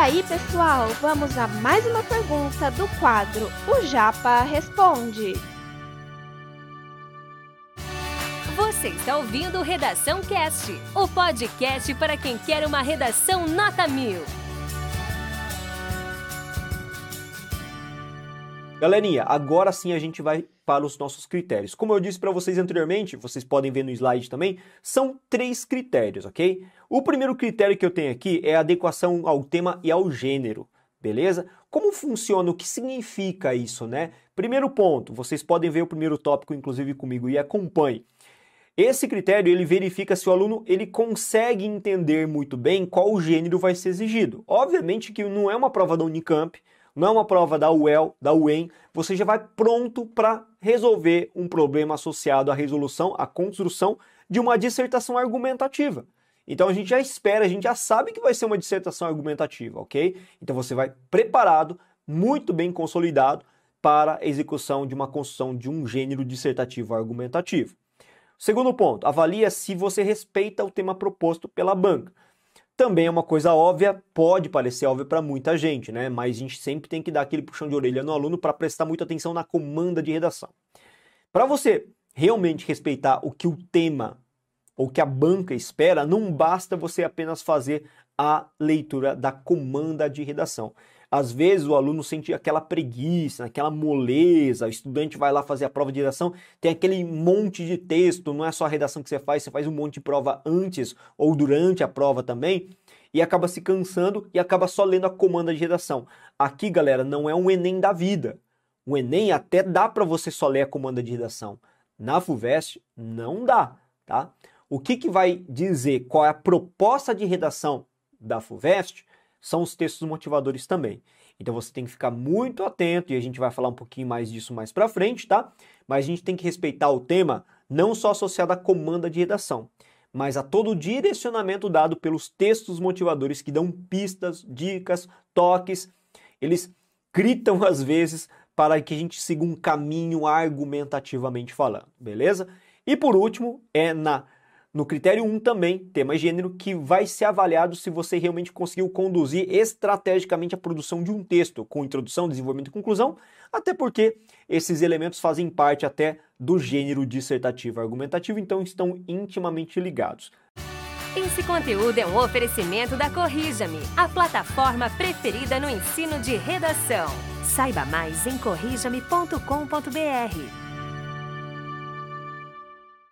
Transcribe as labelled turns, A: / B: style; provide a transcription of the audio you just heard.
A: aí, pessoal, vamos a mais uma pergunta do quadro O Japa Responde.
B: Você está ouvindo Redação Cast, o podcast para quem quer uma redação nota mil.
C: Galerinha, agora sim a gente vai para os nossos critérios. Como eu disse para vocês anteriormente, vocês podem ver no slide também, são três critérios, ok? O primeiro critério que eu tenho aqui é a adequação ao tema e ao gênero, beleza? Como funciona, o que significa isso, né? Primeiro ponto, vocês podem ver o primeiro tópico, inclusive comigo, e acompanhe. Esse critério ele verifica se o aluno ele consegue entender muito bem qual gênero vai ser exigido. Obviamente que não é uma prova da Unicamp, não é uma prova da UEL, da UEM, você já vai pronto para resolver um problema associado à resolução, à construção de uma dissertação argumentativa. Então a gente já espera, a gente já sabe que vai ser uma dissertação argumentativa, ok? Então você vai preparado, muito bem consolidado para a execução de uma construção de um gênero dissertativo argumentativo. Segundo ponto, avalia se você respeita o tema proposto pela banca também é uma coisa óbvia, pode parecer óbvio para muita gente, né? Mas a gente sempre tem que dar aquele puxão de orelha no aluno para prestar muita atenção na comanda de redação. Para você realmente respeitar o que o tema ou que a banca espera, não basta você apenas fazer a leitura da comanda de redação. Às vezes o aluno sente aquela preguiça, aquela moleza, o estudante vai lá fazer a prova de redação, tem aquele monte de texto, não é só a redação que você faz, você faz um monte de prova antes ou durante a prova também, e acaba se cansando e acaba só lendo a comanda de redação. Aqui, galera, não é um Enem da vida. O Enem até dá para você só ler a comanda de redação. Na FUVEST, não dá, tá? O que, que vai dizer qual é a proposta de redação da FUVEST são os textos motivadores também. Então você tem que ficar muito atento e a gente vai falar um pouquinho mais disso mais para frente, tá? Mas a gente tem que respeitar o tema não só associado à comanda de redação, mas a todo o direcionamento dado pelos textos motivadores que dão pistas, dicas, toques. Eles gritam às vezes para que a gente siga um caminho argumentativamente falando, beleza? E por último, é na no critério 1 também, tema gênero, que vai ser avaliado se você realmente conseguiu conduzir estrategicamente a produção de um texto, com introdução, desenvolvimento e conclusão, até porque esses elementos fazem parte até do gênero dissertativo argumentativo, então estão intimamente ligados.
B: Esse conteúdo é um oferecimento da Corrija-me, a plataforma preferida no ensino de redação. Saiba mais em corrijame.com.br.